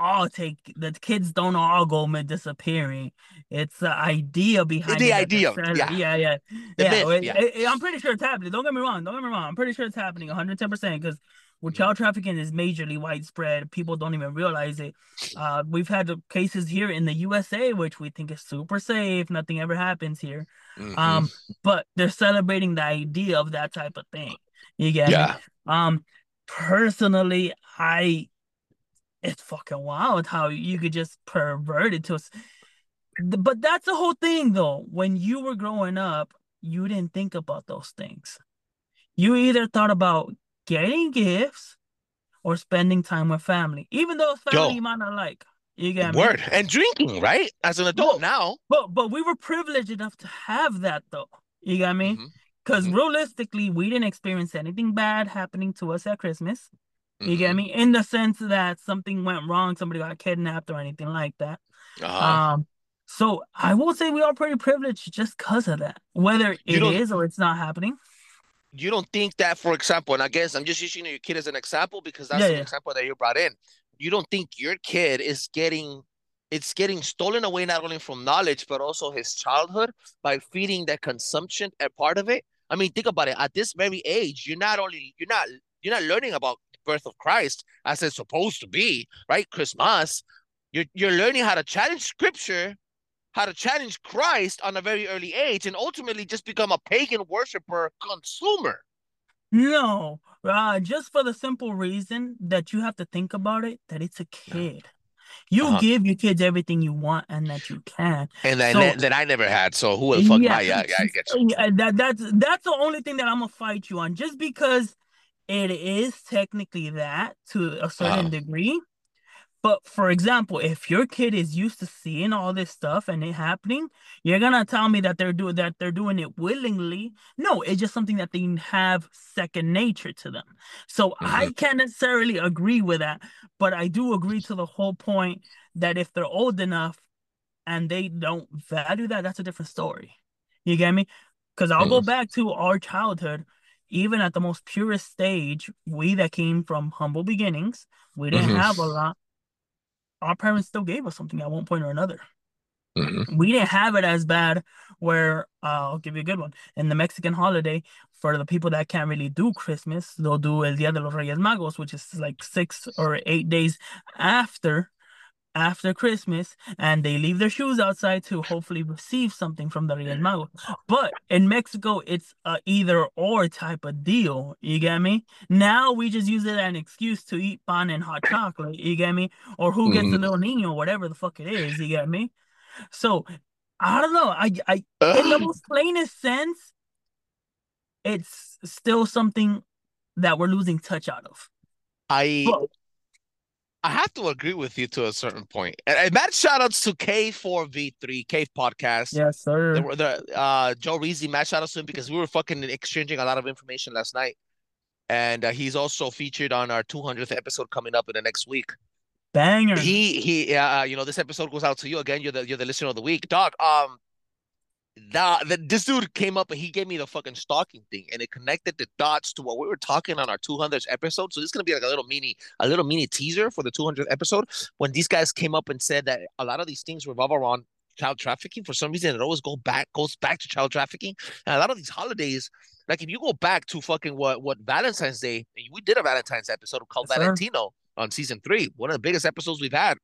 all take the kids don't all go mid disappearing. It's the idea behind The it idea, yeah. yeah, yeah, The yeah. myth, well, yeah. it- it- I'm pretty sure it's happening. Don't get me wrong. Don't get me wrong. I'm pretty sure it's happening 110 percent because with child trafficking is majorly widespread. People don't even realize it. Uh, we've had cases here in the USA, which we think is super safe. Nothing ever happens here. Mhm. Um, but they're celebrating the idea of that type of thing. You get me? yeah. Um, personally, I it's fucking wild how you could just pervert it to us. But that's the whole thing, though. When you were growing up, you didn't think about those things. You either thought about getting gifts or spending time with family, even though family Yo. you might not like. You get me? Word. And drinking, right? As an adult now. But but we were privileged enough to have that, though. You got me? Because Mhm. realistically, we didn't experience anything bad happening to us at Christmas. You get Mhm. me? In the sense that something went wrong, somebody got kidnapped or anything like that. Uh-huh. Um, so I will say we are pretty privileged just because of that. Whether it is or it's not happening. you don't think that, for example, and I guess I'm just using your kid as an example because that's Yeah, the yeah. example that you brought in. You don't think your kid is getting it's getting stolen away not only from knowledge but also his childhood by feeding that consumption a part of it. I mean, think about it. At this very age, you're not only you're not you're not learning about birth of Christ as it's supposed to be, right? Christmas. You're you're learning how to challenge scripture, how to challenge Christ on a very early age, and ultimately just become a pagan worshiper consumer. No, uh, just for the simple reason that you have to think about it, that it's a kid. You Uh-huh. give your kids everything you want and that you can. And then So- that, that I never had. So who the fuck Yeah. my yeah, yeah, I get you. That that's that's the only thing that I'm gonna fight you on, just because it is technically that to a certain Uh-huh. degree. But for example, if your kid is used to seeing all this stuff and it happening, you're gonna tell me that they're doing that they're doing it willingly. No, it's just something that they have second nature to them. So I Mm-hmm. can't necessarily agree with that, but I do agree to the whole point that if they're old enough and they don't value that, that's a different story. You get me? Because I'll go back to our childhood. Even at the most purest stage, we that came from humble beginnings, we didn't Mhm. have a lot. Our parents still gave us something at one point or another. Mhm. We didn't have it as bad. Where uh, I'll give you a good one. In the Mexican holiday, for the people that can't really do Christmas, they'll do El Dia de los Reyes Magos, which is like six or eight days after after Christmas, and they leave their shoes outside to hopefully receive something from the Real Magos. But in Mexico, it's a either or type of deal. You get me? Now we just use it as an excuse to eat pan and hot chocolate. You get me? Or who gets the Mhm. little Nino, whatever the fuck it is. You get me? So I don't know. I I in the most plainest sense, it's still something that we're losing touch out of. I But I have to agree with you to a certain point. And, and mad shout outs to K4V3, Cave Podcast. yes, sir. The, the, uh, Joe Reezy, mad shout outs to him because we were fucking exchanging a lot of information last night. And uh, he's also featured on our 200th episode coming up in the next week. Banger. He he uh, you know this episode goes out to you again. You're the you're the listener of the week, dog. Um, the this dude came up and he gave me the fucking stalking thing, and it connected the dots to what we were talking on our 200th episode. So this is gonna be like a little mini, a little mini teaser for the 200th episode when these guys came up and said that a lot of these things revolve around child trafficking. For some reason, it always go back goes back to child trafficking, and a lot of these holidays. Like if you go back to fucking what what Valentine's Day, we did a Valentine's episode called Yes, sir. Valentino on season three, one of the biggest episodes we've had.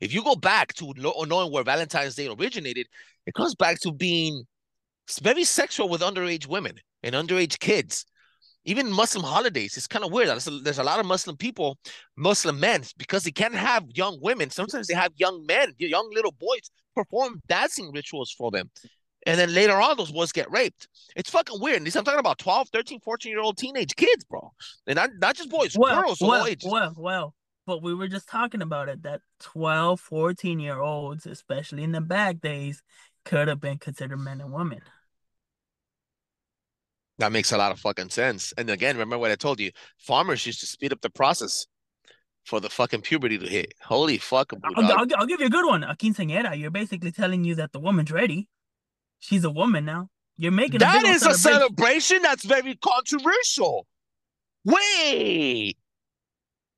If you go back to know, knowing where Valentine's Day originated, it comes back to being very sexual with underage women and underage kids. Even Muslim holidays, it's kind of weird. There's a, there's a lot of Muslim people, Muslim men, because they can't have young women. Sometimes they have young men, young little boys perform dancing rituals for them. And then later on, those boys get raped. It's fucking weird. And I'm talking about 12, 13, 14 year old teenage kids, bro. And not, not just boys, Well, girls of all ages. well, well. But we were just talking about it that 12, 14 year olds, especially in the back days, could have been considered men and women. That makes a lot of fucking sense. And again, remember what I told you: farmers used to speed up the process for the fucking puberty to hit. Holy fuck, I'll. I'll, I'll give you a good one. A quinceañera. You're basically telling you that the woman's ready. She's a woman now. You're making a That old is a celebration. celebration that's very controversial. Wait,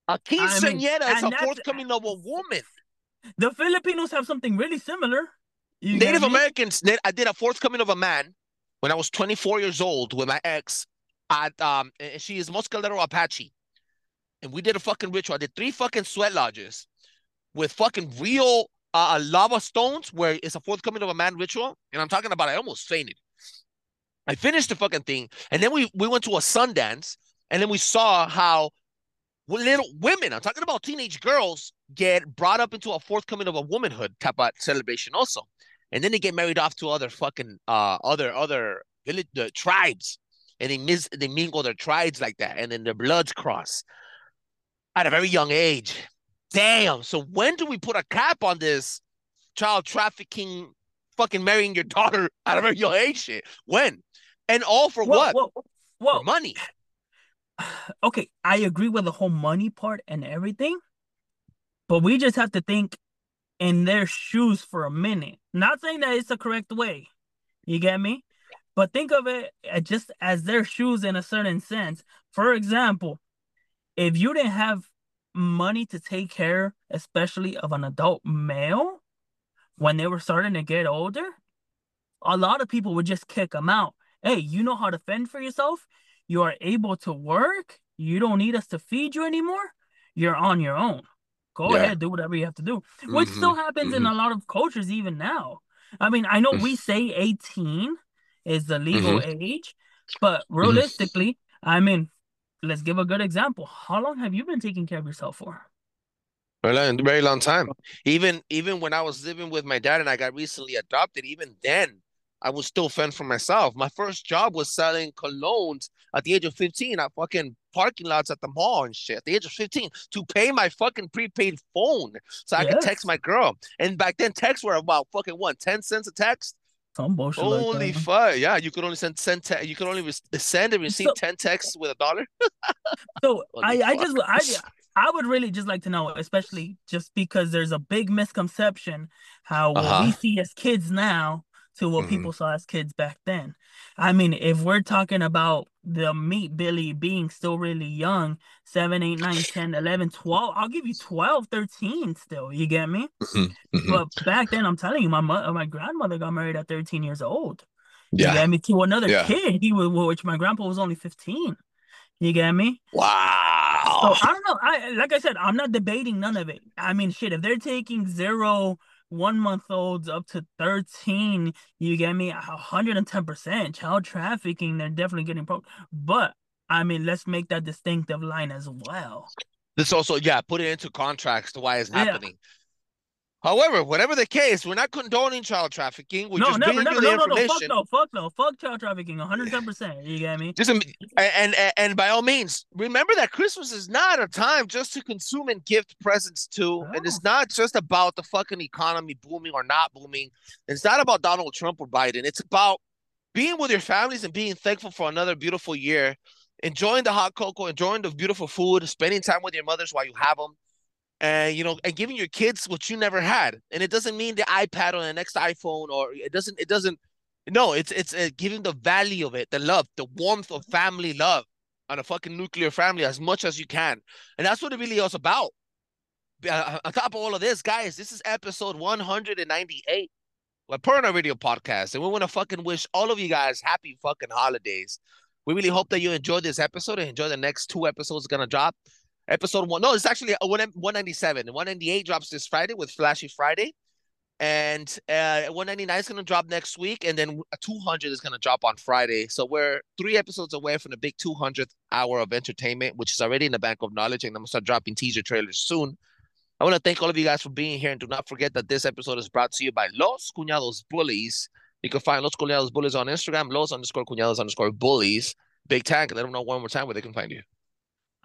a quinceañera is a forthcoming of a woman. The Filipinos have something really similar. You Native? Americans. na- I did a forthcoming of a man when I was 24 years old with my ex. At um, and she is Mescalero Apache, and we did a fucking ritual. I did three fucking sweat lodges with fucking real uh, lava stones, where it's a forthcoming of a man ritual. And I'm talking about, I almost fainted. I finished the fucking thing, and then we we went to a Sundance, and then we saw how little women, I'm talking about teenage girls, get brought up into a forthcoming of a womanhood type of celebration also. And then they get married off to other fucking uh other other village the tribes. And they mis they mingle their tribes like that, and then their bloods cross at a very young age. Damn. So when do we put a cap on this child trafficking, fucking marrying your daughter [LAUGHS] at a very young age shit? When? And all for Well, what? well, well, For money. [SIGHS] okay, I agree with the whole money part and everything, but we just have to think in their shoes for a minute. Not saying that it's the correct way. You get me? But think of it just as their shoes in a certain sense. For example, if you didn't have money to take care, especially of an adult male, when they were starting to get older, a lot of people would just kick them out. Hey, you know how to fend for yourself? You are able to work. You don't need us to feed you anymore. You're on your own. Go Yeah. ahead, do whatever you have to do. Which Mhm, still happens in a mm-hmm. lot of cultures even now. I mean, I know mm. we say 18 is the legal mm-hmm. age, but mm-hmm. realistically, I mean, let's give a good example. How long have you been taking care of yourself for? Very long, very long time. Even even when I was living with my dad and I got recently adopted, even then I was still fend for myself. My first job was selling colognes at the age of 15 at fucking parking lots at the mall and shit. At the age of 15 to pay my fucking prepaid phone so I could text my girl. And back then texts were about fucking what, 10 cents a text? Some bullshit like Holy that. fuck. Yeah, you could only send send te- you could only re- send and receive So- 10 texts with a dollar. [LAUGHS] So I, I just. I I would really just like to know, especially just because there's a big misconception how what we Uh-huh. see as kids now to what Mhm. people saw as kids back then. I mean, if we're talking about the meat Billy being still really young, 7, 8, 9, [LAUGHS] 10, 11, 12, I'll give you 12, 13 still. You get me? But back then, I'm telling you, my mother, my grandmother got married at 13 years old. You Yeah. get me? To another Yeah. kid, he was, which my grandpa was only 15. You get me? Wow. So. I don't know. I like I said, I'm not debating none of it. I mean, shit, if they're taking zero, one month olds up to 13, you get me? 110% child trafficking, they're definitely getting pro. But I mean, let's make that distinctive line as well. This also, yeah, put it into contracts to why it's Yeah. happening. However, whatever the case, we're not condoning child trafficking. We're no, just never, never, you the no, no, no, fuck no, fuck no, fuck child trafficking, 110%. You get me? Just, and, and and by all means, remember that Christmas is not a time just to consume and gift presents to, and it's not just about the fucking economy booming or not booming. It's not about Donald Trump or Biden. It's about being with your families and being thankful for another beautiful year, enjoying the hot cocoa, enjoying the beautiful food, spending time with your mothers while you have them, and you know, and giving your kids what you never had. And it doesn't mean the iPad or the next iPhone, or it doesn't it doesn't No, it's it's uh, giving the value of it, the love, the warmth of family love on a fucking nuclear family as much as you can, and that's what it really is about. Uh, on top of all of this, guys, this is episode 198, a Paranoid Radio podcast, and we want to fucking wish all of you guys happy fucking holidays. We really hope that you enjoyed this episode and enjoy the next two episodes gonna drop. Episode one, no, it's actually one 197. 198 drops this Friday with Flashy Friday. And uh 199 is going to drop next week and then 200 is going to drop on friday. So we're three episodes away from the big 200th hour of entertainment which is already in the bank of knowledge and i'm going to start dropping teaser trailers soon. I want to thank all of you guys for being here and do not forget that this episode is brought to you by los cuñados bullies. You can find los cuñados bullies on instagram los underscore cuñados underscore bullies. Big tank let them know one more time where they can find you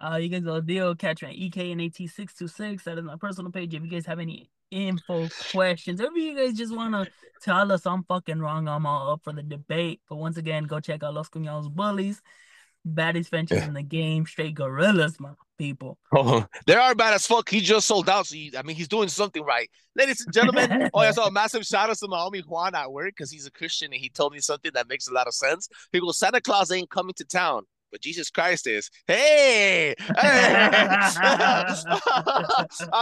Uh, you guys will deal catch me at EKNAT626. That is my personal page. If you guys have any info questions, or if you guys just want to tell us I'm fucking wrong, I'm all up for the debate. But once again, go check out Los Cuñados Bullies. Baddest ventures Yeah. in the game, straight gorillas, my people. Oh, they are bad as fuck. He just sold out. So, he, I mean, he's doing something right. Ladies and gentlemen, oh, I saw a massive shout out to my homie Juan at work because he's a Christian and he told me something that makes a lot of sense. He goes, Santa Claus ain't coming to town, but Jesus Christ is. Hey! hey! [LAUGHS] I'm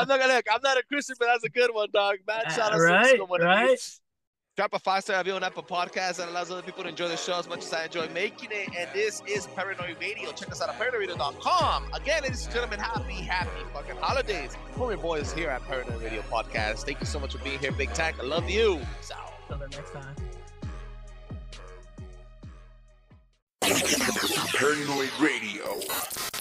not gonna, I'm not a Christian, but that's a good one, dog. Man, uh, shout out to Right, one of right. Drop a five star review on Apple Podcast that allows other people to enjoy the show as much as I enjoy making it. And this is Paranoid Radio. Check us out at paranoiradio.com. Again, ladies and gentlemen, happy, happy fucking holidays. Homie boys here at Paranoid Radio Podcast. Thank you so much for being here, Big Tank. I love you. So. Till the next time. Paranoid Radio.